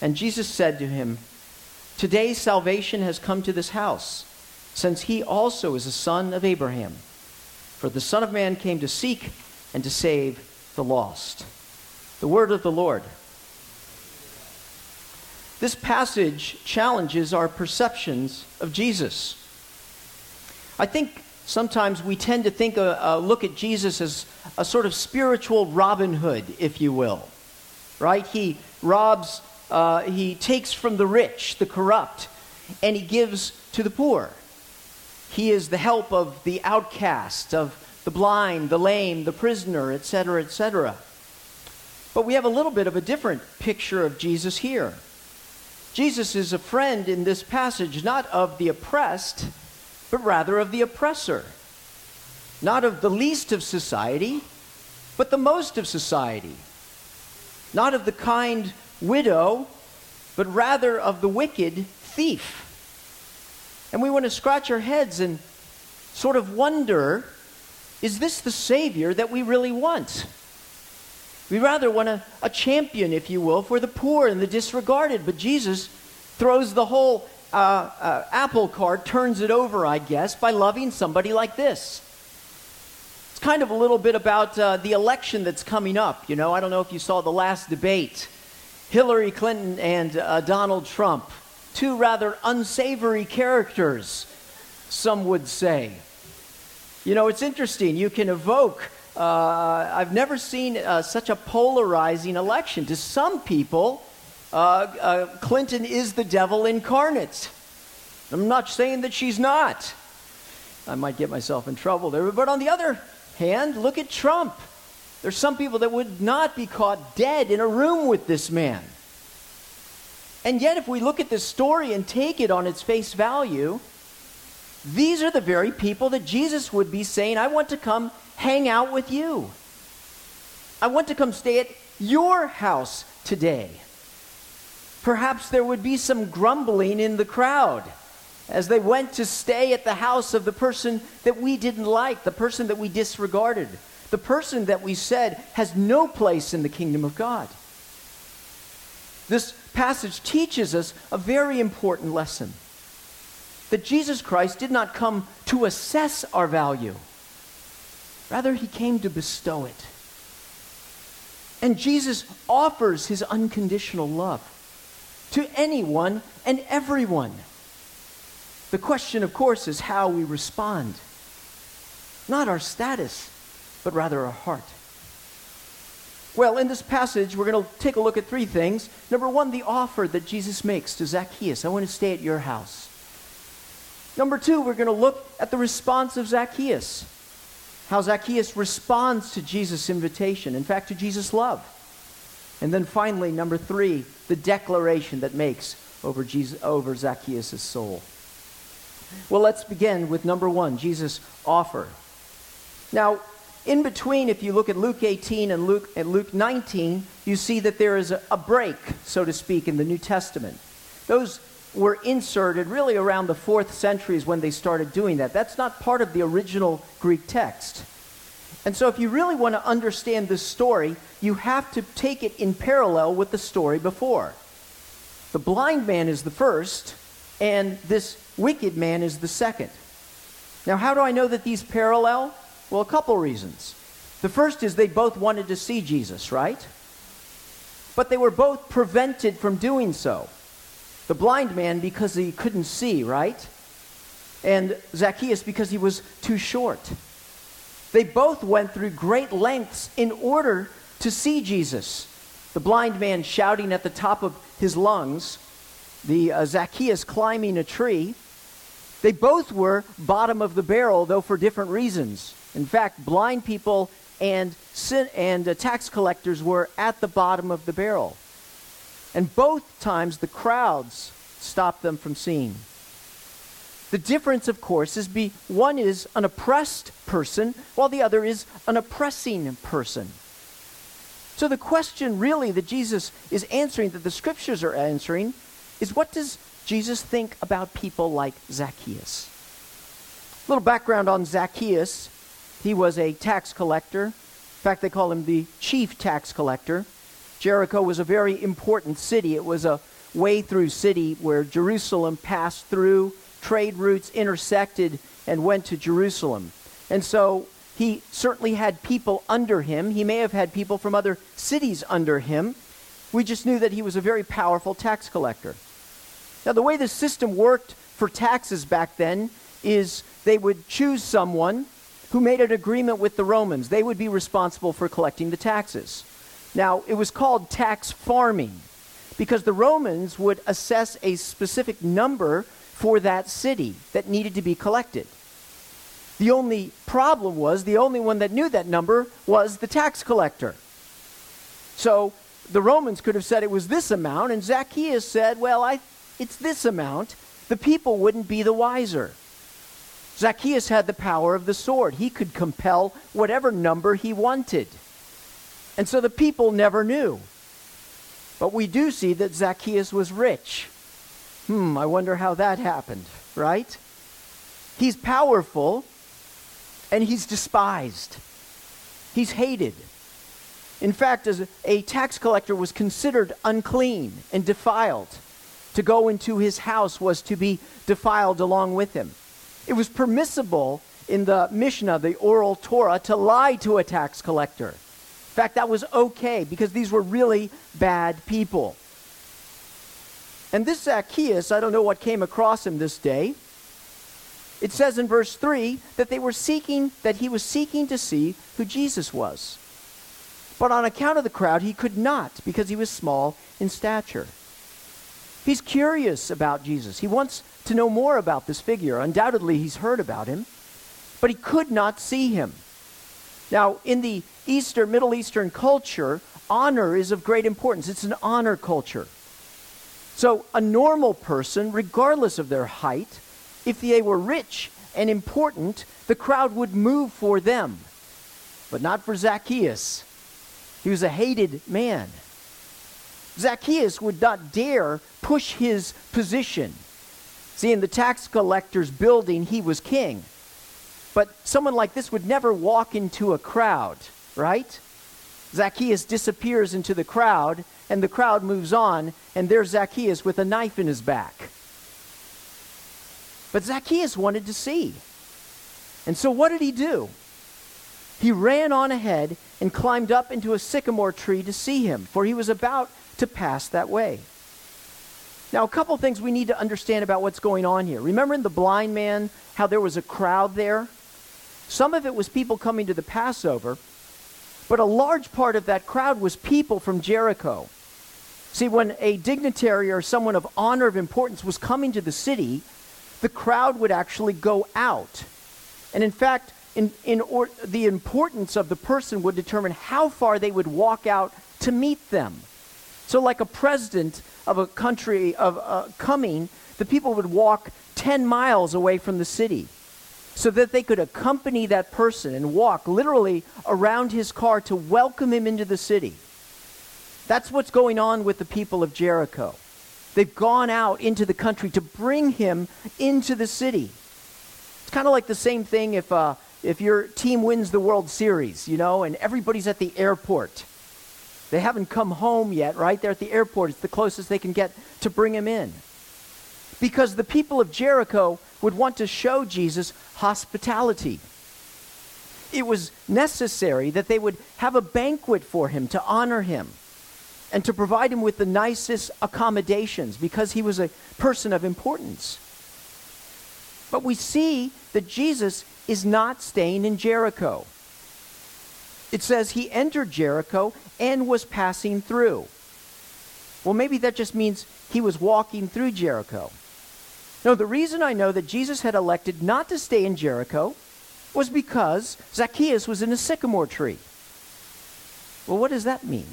And Jesus said to him, Today salvation has come to this house, since he also is a son of Abraham. For the Son of Man came to seek and to save the lost. The word of the Lord. This passage challenges our perceptions of Jesus. I think sometimes we tend to think, uh, uh, look at Jesus as a sort of spiritual Robin Hood, if you will. Right? He robs, uh, he takes from the rich, the corrupt, and he gives to the poor. He is the help of the outcast, of the blind, the lame, the prisoner, etc., etc. But we have a little bit of a different picture of Jesus here. Jesus is a friend in this passage, not of the oppressed but rather of the oppressor. Not of the least of society, but the most of society. Not of the kind widow, but rather of the wicked thief. And we want to scratch our heads and sort of wonder is this the Savior that we really want? We rather want a, a champion, if you will, for the poor and the disregarded, but Jesus throws the whole uh, uh, apple cart turns it over, I guess, by loving somebody like this. It's kind of a little bit about uh, the election that's coming up. You know, I don't know if you saw the last debate Hillary Clinton and uh, Donald Trump, two rather unsavory characters, some would say. You know, it's interesting. You can evoke. Uh, I've never seen uh, such a polarizing election. To some people, uh, uh, Clinton is the devil incarnate. I'm not saying that she's not. I might get myself in trouble there. But on the other hand, look at Trump. There's some people that would not be caught dead in a room with this man. And yet, if we look at this story and take it on its face value, these are the very people that Jesus would be saying, I want to come hang out with you. I want to come stay at your house today perhaps there would be some grumbling in the crowd as they went to stay at the house of the person that we didn't like, the person that we disregarded, the person that we said has no place in the kingdom of God. This passage teaches us a very important lesson that Jesus Christ did not come to assess our value, rather, he came to bestow it. And Jesus offers his unconditional love to anyone and everyone. The question, of course, is how we respond. Not our status, but rather our heart. Well, in this passage, we're going to take a look at three things. Number one, the offer that Jesus makes to Zacchaeus I want to stay at your house. Number two, we're going to look at the response of Zacchaeus, how Zacchaeus responds to Jesus' invitation, in fact, to Jesus' love. And then finally, number three, the declaration that makes over, Jesus, over Zacchaeus' soul. Well, let's begin with number one Jesus' offer. Now, in between, if you look at Luke 18 and Luke, and Luke 19, you see that there is a, a break, so to speak, in the New Testament. Those were inserted really around the fourth centuries when they started doing that. That's not part of the original Greek text. And so, if you really want to understand this story, you have to take it in parallel with the story before. The blind man is the first, and this wicked man is the second. Now, how do I know that these parallel? Well, a couple reasons. The first is they both wanted to see Jesus, right? But they were both prevented from doing so. The blind man because he couldn't see, right? and Zacchaeus because he was too short. They both went through great lengths in order to see Jesus. The blind man shouting at the top of his lungs, the uh, Zacchaeus climbing a tree. They both were bottom of the barrel, though for different reasons. In fact, blind people and, sin, and uh, tax collectors were at the bottom of the barrel. And both times the crowds stopped them from seeing. The difference, of course, is be one is an oppressed person, while the other is an oppressing person. So the question really that Jesus is answering, that the scriptures are answering, is what does Jesus think about people like Zacchaeus? A little background on Zacchaeus. He was a tax collector. In fact, they call him the chief tax collector. Jericho was a very important city. It was a way through city where Jerusalem passed through, trade routes intersected, and went to Jerusalem. And so he certainly had people under him. He may have had people from other cities under him. We just knew that he was a very powerful tax collector. Now, the way the system worked for taxes back then is they would choose someone who made an agreement with the Romans. They would be responsible for collecting the taxes. Now, it was called tax farming because the Romans would assess a specific number for that city that needed to be collected. The only problem was the only one that knew that number was the tax collector. So the Romans could have said it was this amount, and Zacchaeus said, Well, I, it's this amount. The people wouldn't be the wiser. Zacchaeus had the power of the sword. He could compel whatever number he wanted. And so the people never knew. But we do see that Zacchaeus was rich. Hmm, I wonder how that happened, right? He's powerful and he's despised. He's hated. In fact, as a tax collector was considered unclean and defiled. To go into his house was to be defiled along with him. It was permissible in the Mishnah, the oral Torah, to lie to a tax collector. In fact, that was okay because these were really bad people. And this Zacchaeus, I don't know what came across him this day. It says in verse 3 that they were seeking, that he was seeking to see who Jesus was. But on account of the crowd, he could not because he was small in stature. He's curious about Jesus. He wants to know more about this figure. Undoubtedly, he's heard about him, but he could not see him. Now, in the Eastern, Middle Eastern culture, honor is of great importance. It's an honor culture. So, a normal person, regardless of their height, if they were rich and important, the crowd would move for them. But not for Zacchaeus. He was a hated man. Zacchaeus would not dare push his position. See, in the tax collector's building, he was king. But someone like this would never walk into a crowd, right? Zacchaeus disappears into the crowd, and the crowd moves on, and there's Zacchaeus with a knife in his back. But Zacchaeus wanted to see. And so what did he do? He ran on ahead and climbed up into a sycamore tree to see him, for he was about to pass that way. Now, a couple things we need to understand about what's going on here. Remember in the blind man, how there was a crowd there? Some of it was people coming to the Passover, but a large part of that crowd was people from Jericho. See, when a dignitary or someone of honor of importance was coming to the city, the crowd would actually go out. And in fact, in, in or, the importance of the person would determine how far they would walk out to meet them. So, like a president of a country of uh, coming, the people would walk 10 miles away from the city so that they could accompany that person and walk literally around his car to welcome him into the city. That's what's going on with the people of Jericho. They've gone out into the country to bring him into the city. It's kind of like the same thing if, uh, if your team wins the World Series, you know, and everybody's at the airport they haven't come home yet, right? They're at the airport. It's the closest they can get to bring him in. Because the people of Jericho would want to show Jesus hospitality. It was necessary that they would have a banquet for him to honor him and to provide him with the nicest accommodations because he was a person of importance. But we see that Jesus is not staying in Jericho. It says he entered Jericho and was passing through. Well, maybe that just means he was walking through Jericho. No, the reason I know that Jesus had elected not to stay in Jericho was because Zacchaeus was in a sycamore tree. Well, what does that mean?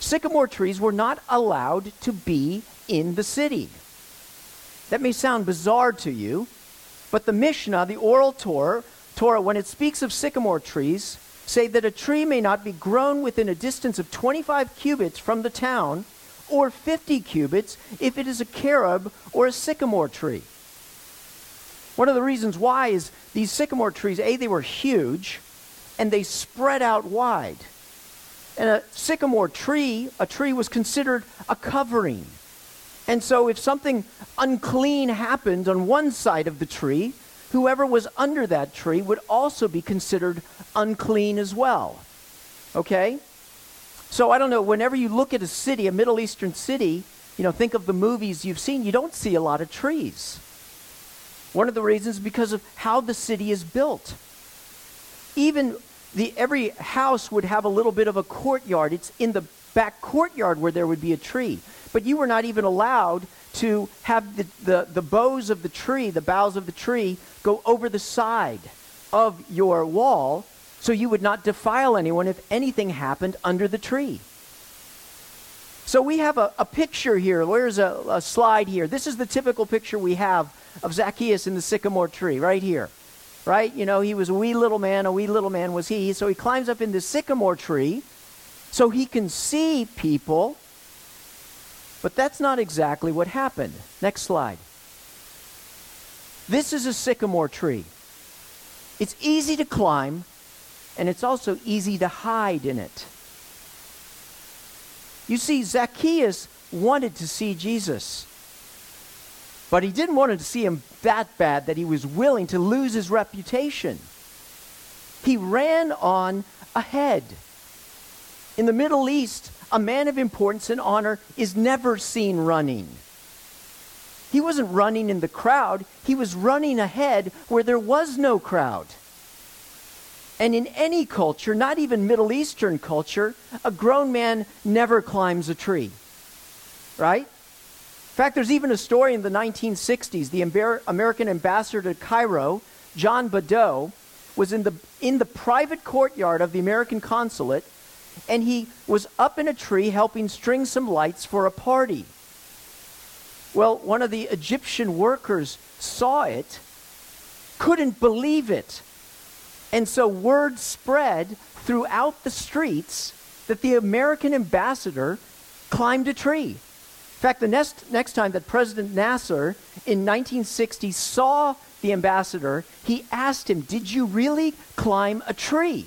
Sycamore trees were not allowed to be in the city. That may sound bizarre to you, but the Mishnah, the oral Torah, Torah, when it speaks of sycamore trees, say that a tree may not be grown within a distance of 25 cubits from the town or 50 cubits if it is a carob or a sycamore tree. One of the reasons why is these sycamore trees, A, they were huge and they spread out wide. And a sycamore tree, a tree was considered a covering. And so if something unclean happened on one side of the tree, whoever was under that tree would also be considered unclean as well. Okay? So I don't know, whenever you look at a city, a Middle Eastern city, you know, think of the movies you've seen, you don't see a lot of trees. One of the reasons is because of how the city is built. Even the every house would have a little bit of a courtyard. It's in the back courtyard where there would be a tree. But you were not even allowed to have the, the, the boughs of the tree, the boughs of the tree, go over the side of your wall so you would not defile anyone if anything happened under the tree. So we have a, a picture here. Where's a, a slide here? This is the typical picture we have of Zacchaeus in the sycamore tree, right here. Right? You know, he was a wee little man, a wee little man was he. So he climbs up in the sycamore tree so he can see people but that's not exactly what happened. Next slide. This is a sycamore tree. It's easy to climb, and it's also easy to hide in it. You see, Zacchaeus wanted to see Jesus, but he didn't want to see him that bad that he was willing to lose his reputation. He ran on ahead. In the Middle East, a man of importance and honor is never seen running. He wasn't running in the crowd, he was running ahead where there was no crowd. And in any culture, not even Middle Eastern culture, a grown man never climbs a tree. Right? In fact, there's even a story in the 1960s. The American ambassador to Cairo, John Badeau, was in the, in the private courtyard of the American consulate and he was up in a tree helping string some lights for a party. Well, one of the Egyptian workers saw it, couldn't believe it. And so word spread throughout the streets that the American ambassador climbed a tree. In fact, the next, next time that President Nasser in 1960 saw the ambassador, he asked him, Did you really climb a tree?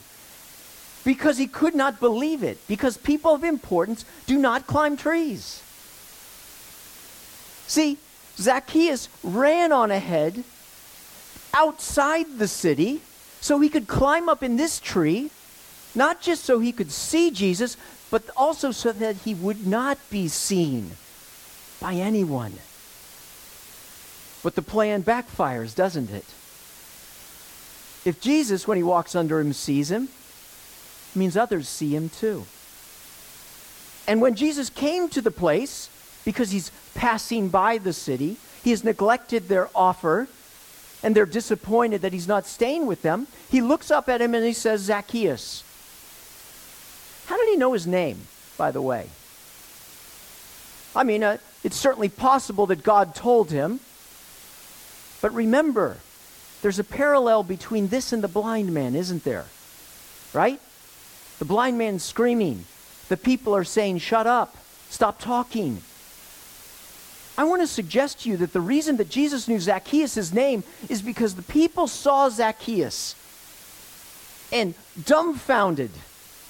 because he could not believe it, because people of importance do not climb trees. See, Zacchaeus ran on ahead outside the city so he could climb up in this tree, not just so he could see Jesus, but also so that he would not be seen by anyone. But the plan backfires, doesn't it? If Jesus, when he walks under him, sees him, means others see him too. And when Jesus came to the place, because he's passing by the city, he has neglected their offer, and they're disappointed that he's not staying with them. He looks up at him and he says, Zacchaeus. How did he know his name, by the way? I mean, uh, it's certainly possible that God told him. But remember, there's a parallel between this and the blind man, isn't there? Right? The blind man's screaming. The people are saying, Shut up, stop talking. I want to suggest to you that the reason that Jesus knew Zacchaeus' name is because the people saw Zacchaeus and dumbfounded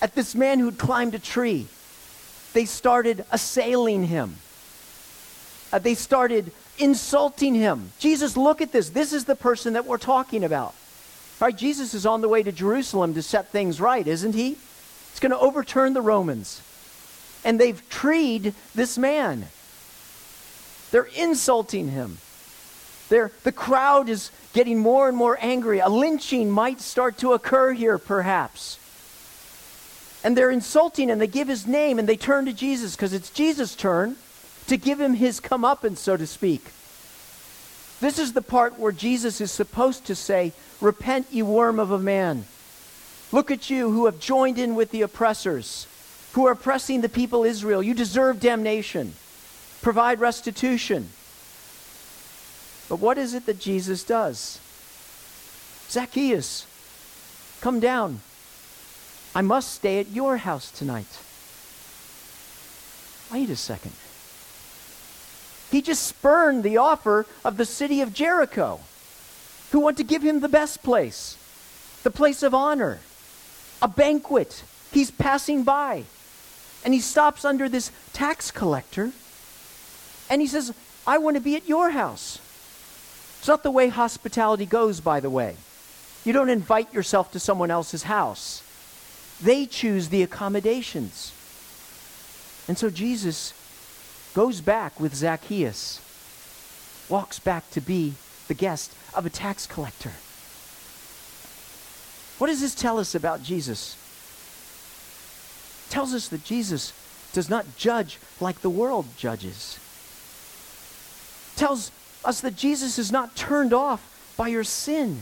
at this man who'd climbed a tree. They started assailing him. Uh, they started insulting him. Jesus, look at this. This is the person that we're talking about. All right, Jesus is on the way to Jerusalem to set things right, isn't he? It's going to overturn the Romans. And they've treed this man. They're insulting him. There, the crowd is getting more and more angry. A lynching might start to occur here, perhaps. And they're insulting and they give his name and they turn to Jesus because it's Jesus' turn to give him his comeuppance, so to speak. This is the part where Jesus is supposed to say, Repent, you worm of a man. Look at you who have joined in with the oppressors, who are oppressing the people Israel. You deserve damnation. Provide restitution. But what is it that Jesus does? Zacchaeus, come down. I must stay at your house tonight. Wait a second. He just spurned the offer of the city of Jericho, who want to give him the best place, the place of honor, a banquet. He's passing by. And he stops under this tax collector and he says, I want to be at your house. It's not the way hospitality goes, by the way. You don't invite yourself to someone else's house, they choose the accommodations. And so Jesus goes back with Zacchaeus, walks back to be the guest of a tax collector. What does this tell us about Jesus? It tells us that Jesus does not judge like the world judges. Tells us that Jesus is not turned off by your sin.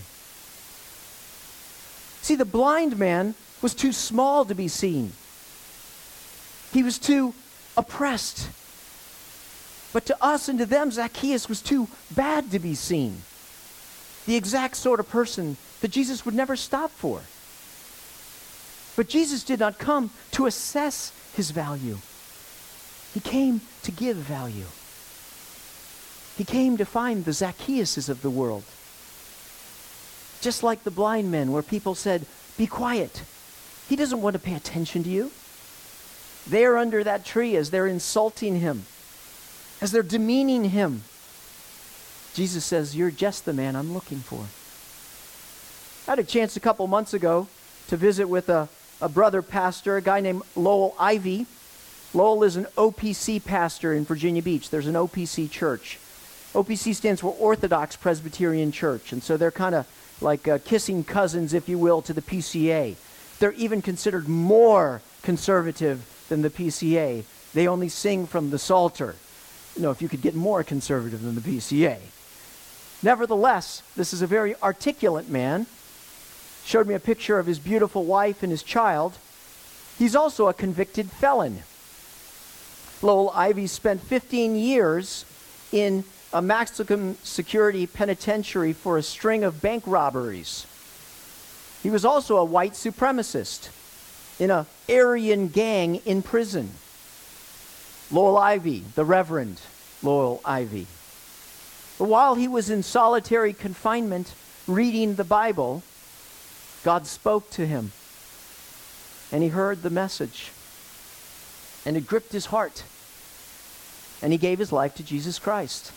See, the blind man was too small to be seen, he was too oppressed. But to us and to them, Zacchaeus was too bad to be seen. The exact sort of person that Jesus would never stop for. But Jesus did not come to assess his value, he came to give value. He came to find the Zacchaeuses of the world. Just like the blind men, where people said, Be quiet. He doesn't want to pay attention to you. There under that tree as they're insulting him, as they're demeaning him. Jesus says, You're just the man I'm looking for. I had a chance a couple months ago to visit with a, a brother pastor, a guy named Lowell Ivy. Lowell is an OPC pastor in Virginia Beach. There's an OPC church. OPC stands for Orthodox Presbyterian Church, and so they're kind of like uh, kissing cousins, if you will, to the PCA. They're even considered more conservative than the PCA. They only sing from the Psalter. You know, if you could get more conservative than the PCA. Nevertheless, this is a very articulate man. Showed me a picture of his beautiful wife and his child. He's also a convicted felon. Lowell Ivy spent 15 years in a maximum security penitentiary for a string of bank robberies. He was also a white supremacist in a Aryan gang in prison. Lowell Ivy, the Reverend Lowell Ivy. But while he was in solitary confinement reading the Bible, God spoke to him. And he heard the message. And it gripped his heart. And he gave his life to Jesus Christ.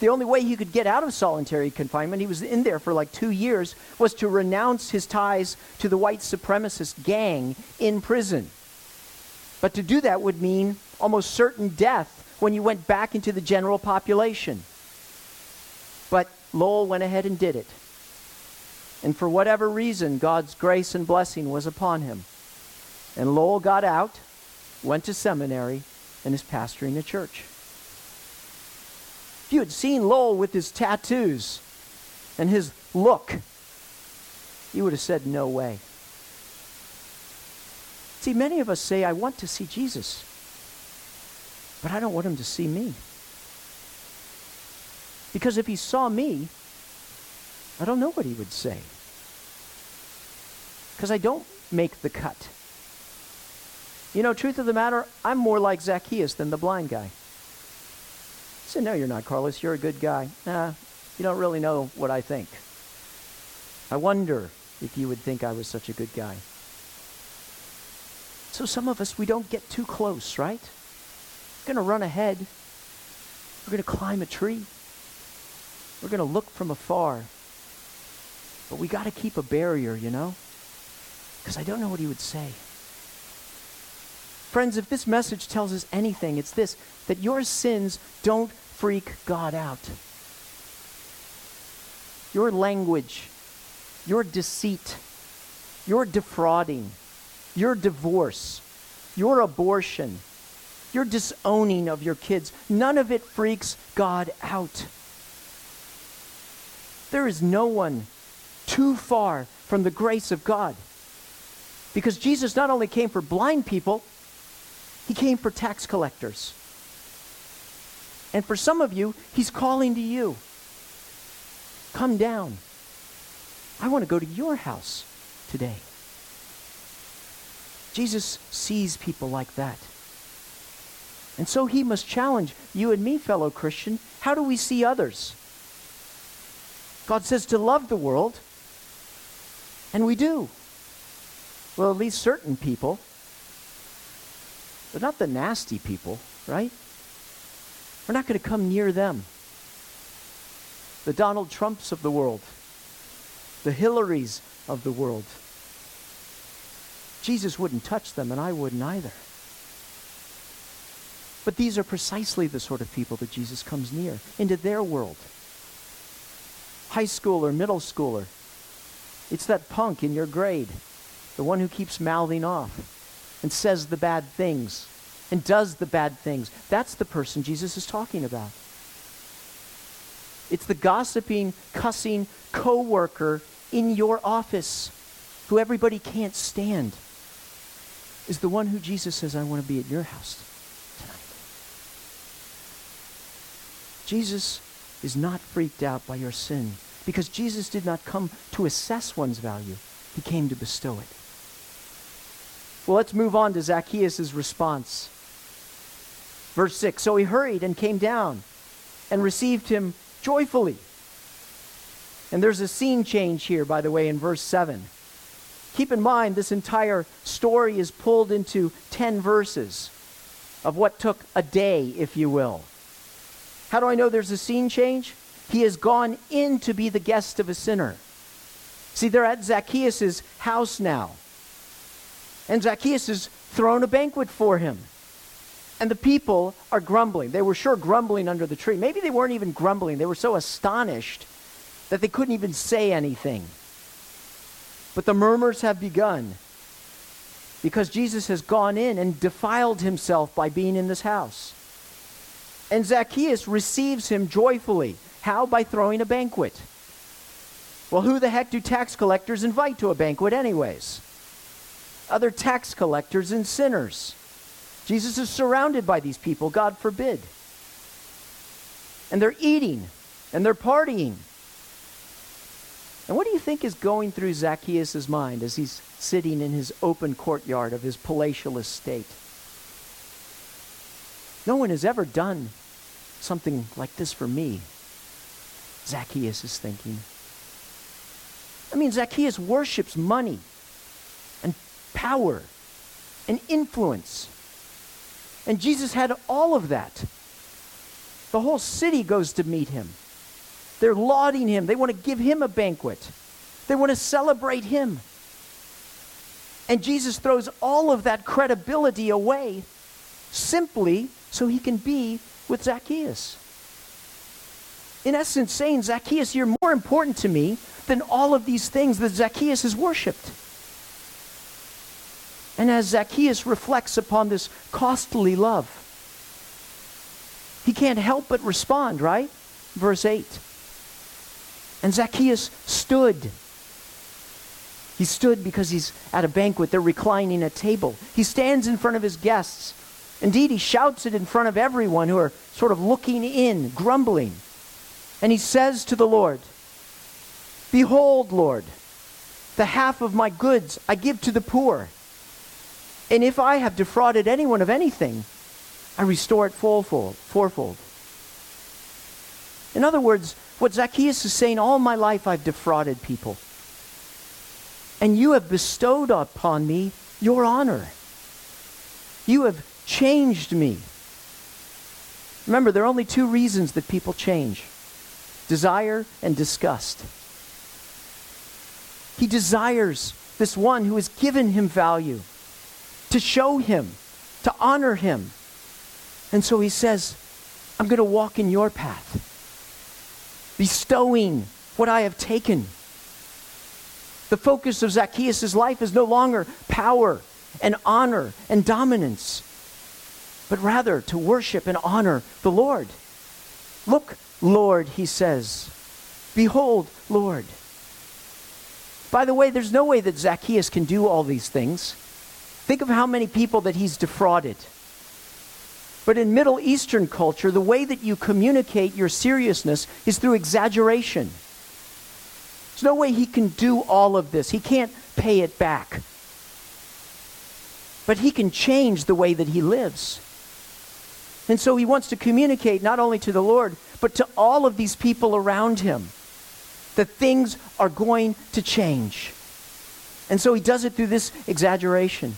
The only way he could get out of solitary confinement, he was in there for like two years, was to renounce his ties to the white supremacist gang in prison. But to do that would mean almost certain death when you went back into the general population. But Lowell went ahead and did it. And for whatever reason, God's grace and blessing was upon him. And Lowell got out, went to seminary, and is pastoring a church. If you had seen Lowell with his tattoos and his look, you would have said, No way. See, many of us say, I want to see Jesus, but I don't want him to see me. Because if he saw me, I don't know what he would say. Because I don't make the cut. You know, truth of the matter, I'm more like Zacchaeus than the blind guy said, No, you're not, Carlos. You're a good guy. Nah, you don't really know what I think. I wonder if you would think I was such a good guy. So some of us, we don't get too close, right? We're going to run ahead. We're going to climb a tree. We're going to look from afar. But we got to keep a barrier, you know? Because I don't know what he would say. Friends, if this message tells us anything, it's this that your sins don't freak God out. Your language, your deceit, your defrauding, your divorce, your abortion, your disowning of your kids, none of it freaks God out. There is no one too far from the grace of God. Because Jesus not only came for blind people, he came for tax collectors. And for some of you, he's calling to you. Come down. I want to go to your house today. Jesus sees people like that. And so he must challenge you and me, fellow Christian. How do we see others? God says to love the world, and we do. Well, at least certain people, but not the nasty people, right? We're not going to come near them. The Donald Trumps of the world, the Hillaries of the world. Jesus wouldn't touch them, and I wouldn't either. But these are precisely the sort of people that Jesus comes near into their world. High schooler, middle schooler. It's that punk in your grade, the one who keeps mouthing off and says the bad things and does the bad things. That's the person Jesus is talking about. It's the gossiping, cussing coworker in your office who everybody can't stand is the one who Jesus says, I want to be at your house tonight. Jesus is not freaked out by your sin because Jesus did not come to assess one's value, he came to bestow it. Well, let's move on to Zacchaeus' response. Verse 6 So he hurried and came down and received him joyfully. And there's a scene change here, by the way, in verse 7. Keep in mind, this entire story is pulled into 10 verses of what took a day, if you will. How do I know there's a scene change? He has gone in to be the guest of a sinner. See, they're at Zacchaeus' house now. And Zacchaeus has thrown a banquet for him. And the people are grumbling. They were sure grumbling under the tree. Maybe they weren't even grumbling. They were so astonished that they couldn't even say anything. But the murmurs have begun because Jesus has gone in and defiled himself by being in this house. And Zacchaeus receives him joyfully. How? By throwing a banquet. Well, who the heck do tax collectors invite to a banquet, anyways? Other tax collectors and sinners. Jesus is surrounded by these people, God forbid. And they're eating and they're partying. And what do you think is going through Zacchaeus' mind as he's sitting in his open courtyard of his palatial estate? No one has ever done something like this for me, Zacchaeus is thinking. I mean, Zacchaeus worships money power and influence. And Jesus had all of that. The whole city goes to meet him. They're lauding him. They want to give him a banquet. They want to celebrate him. And Jesus throws all of that credibility away simply so he can be with Zacchaeus. In essence, saying, Zacchaeus, you're more important to me than all of these things that Zacchaeus has worshiped. And as Zacchaeus reflects upon this costly love, he can't help but respond, right? Verse 8. And Zacchaeus stood. He stood because he's at a banquet. They're reclining at table. He stands in front of his guests. Indeed, he shouts it in front of everyone who are sort of looking in, grumbling. And he says to the Lord, Behold, Lord, the half of my goods I give to the poor. And if I have defrauded anyone of anything, I restore it fourfold. fourfold. In other words, what Zacchaeus is saying, all my life I've defrauded people. And you have bestowed upon me your honor. You have changed me. Remember, there are only two reasons that people change desire and disgust. He desires this one who has given him value to show him, to honor him. And so he says, I'm going to walk in your path, bestowing what I have taken. The focus of Zacchaeus' life is no longer power and honor and dominance, but rather to worship and honor the Lord. Look, Lord, he says. Behold, Lord. By the way, there's no way that Zacchaeus can do all these things. Think of how many people that he's defrauded. But in Middle Eastern culture, the way that you communicate your seriousness is through exaggeration. There's no way he can do all of this. He can't pay it back. But he can change the way that he lives. And so he wants to communicate not only to the Lord, but to all of these people around him that things are going to change. And so he does it through this exaggeration.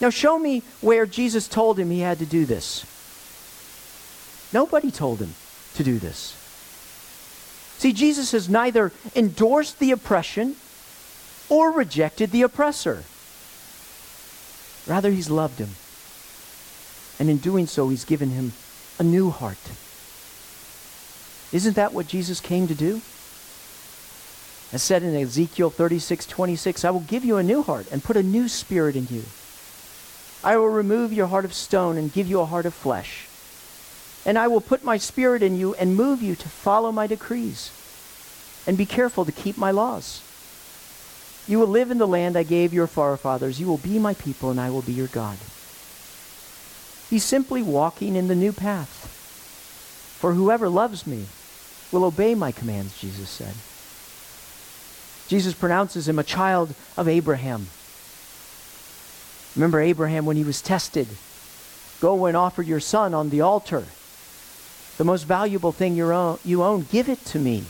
Now, show me where Jesus told him he had to do this. Nobody told him to do this. See, Jesus has neither endorsed the oppression or rejected the oppressor. Rather, he's loved him. And in doing so, he's given him a new heart. Isn't that what Jesus came to do? As said in Ezekiel 36 26, I will give you a new heart and put a new spirit in you. I will remove your heart of stone and give you a heart of flesh. And I will put my spirit in you and move you to follow my decrees and be careful to keep my laws. You will live in the land I gave your forefathers. You will be my people, and I will be your God. He's simply walking in the new path. For whoever loves me will obey my commands, Jesus said. Jesus pronounces him a child of Abraham. Remember Abraham when he was tested? Go and offer your son on the altar. The most valuable thing you own, you own, give it to me.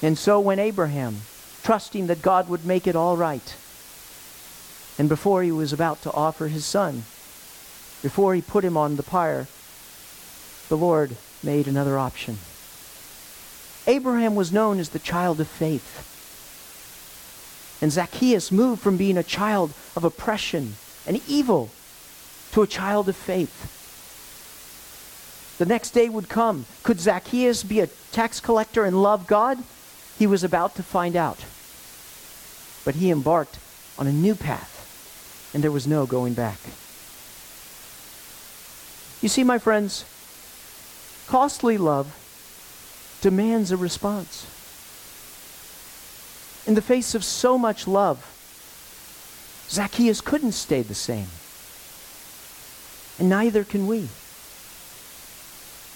And so when Abraham, trusting that God would make it all right, and before he was about to offer his son, before he put him on the pyre, the Lord made another option. Abraham was known as the child of faith. And Zacchaeus moved from being a child of oppression and evil to a child of faith. The next day would come. Could Zacchaeus be a tax collector and love God? He was about to find out. But he embarked on a new path, and there was no going back. You see, my friends, costly love demands a response. In the face of so much love, Zacchaeus couldn't stay the same. And neither can we.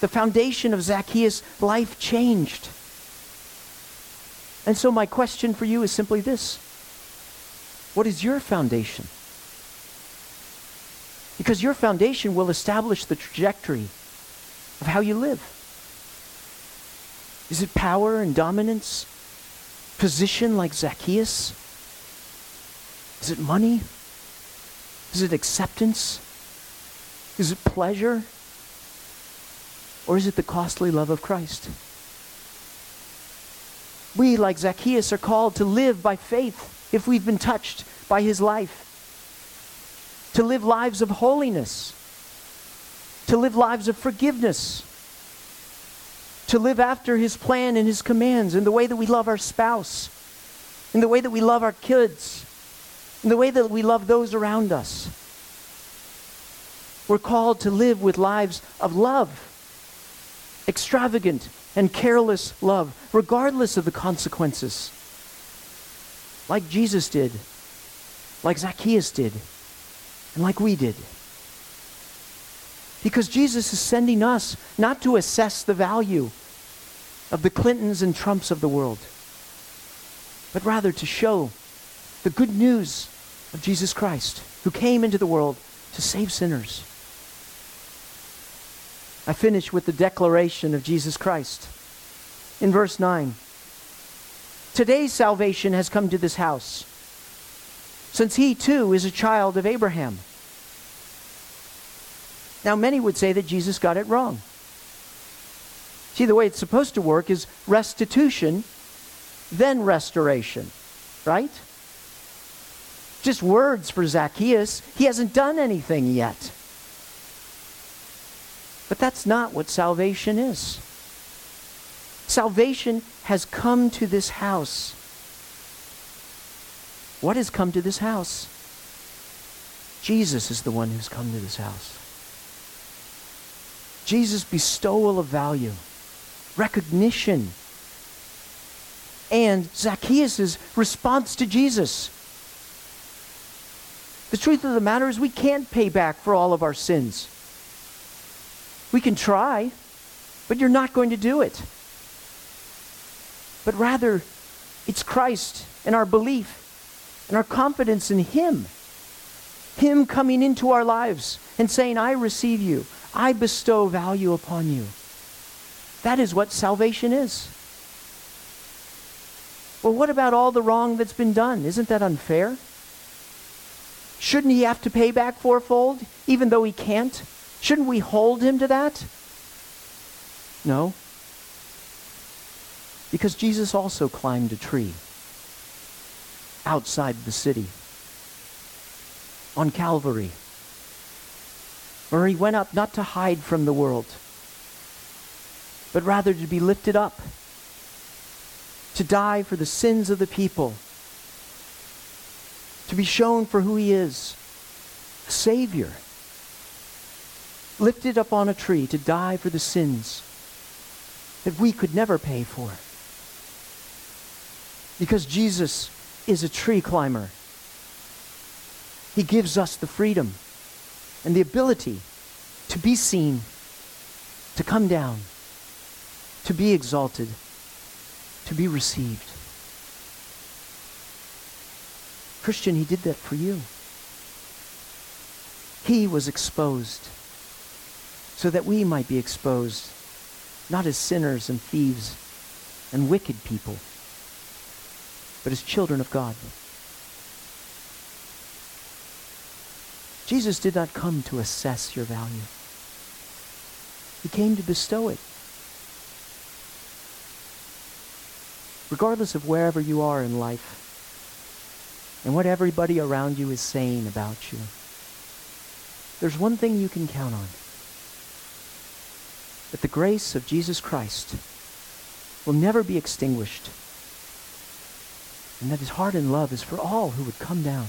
The foundation of Zacchaeus' life changed. And so, my question for you is simply this What is your foundation? Because your foundation will establish the trajectory of how you live. Is it power and dominance? Position like Zacchaeus? Is it money? Is it acceptance? Is it pleasure? Or is it the costly love of Christ? We, like Zacchaeus, are called to live by faith if we've been touched by his life to live lives of holiness, to live lives of forgiveness, to live after His plan and His commands in the way that we love our spouse, in the way that we love our kids, in the way that we love those around us. We're called to live with lives of love, extravagant and careless love, regardless of the consequences. Like Jesus did, like Zacchaeus did and like we did. Because Jesus is sending us not to assess the value of the Clintons and Trumps of the world, but rather to show the good news of Jesus Christ, who came into the world to save sinners. I finish with the declaration of Jesus Christ. In verse 9, Today's salvation has come to this house since he too is a child of Abraham. Now, many would say that Jesus got it wrong. See, the way it's supposed to work is restitution, then restoration, right? Just words for Zacchaeus. He hasn't done anything yet. But that's not what salvation is. Salvation has come to this house. What has come to this house? Jesus is the one who's come to this house. Jesus' bestowal of value, recognition, and Zacchaeus' response to Jesus. The truth of the matter is, we can't pay back for all of our sins. We can try, but you're not going to do it. But rather, it's Christ and our belief and our confidence in Him. Him coming into our lives and saying, I receive you. I bestow value upon you. That is what salvation is. Well, what about all the wrong that's been done? Isn't that unfair? Shouldn't he have to pay back fourfold, even though he can't? Shouldn't we hold him to that? No. Because Jesus also climbed a tree outside the city on Calvary, where he went up not to hide from the world, but rather to be lifted up, to die for the sins of the people, to be shown for who he is, a Savior, lifted up on a tree to die for the sins that we could never pay for. Because Jesus is a tree climber. He gives us the freedom and the ability to be seen, to come down, to be exalted, to be received. Christian, he did that for you. He was exposed so that we might be exposed, not as sinners and thieves and wicked people, but as children of God. Jesus did not come to assess your value. He came to bestow it. Regardless of wherever you are in life and what everybody around you is saying about you, there's one thing you can count on. That the grace of Jesus Christ will never be extinguished and that his heart and love is for all who would come down,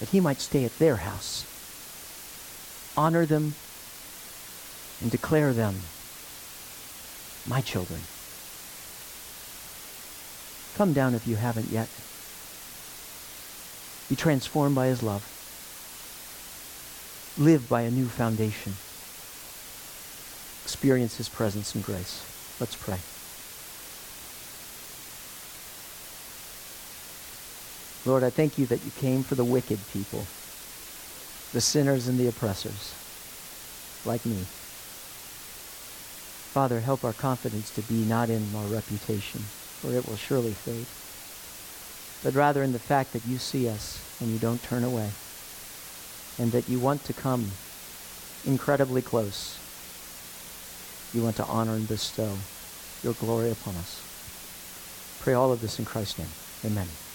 that he might stay at their house, honor them, and declare them my children. Come down if you haven't yet. Be transformed by his love. Live by a new foundation. Experience his presence and grace. Let's pray. Lord, I thank you that you came for the wicked people, the sinners and the oppressors, like me. Father, help our confidence to be not in our reputation, for it will surely fade, but rather in the fact that you see us and you don't turn away, and that you want to come incredibly close. You want to honor and bestow your glory upon us. Pray all of this in Christ's name. Amen.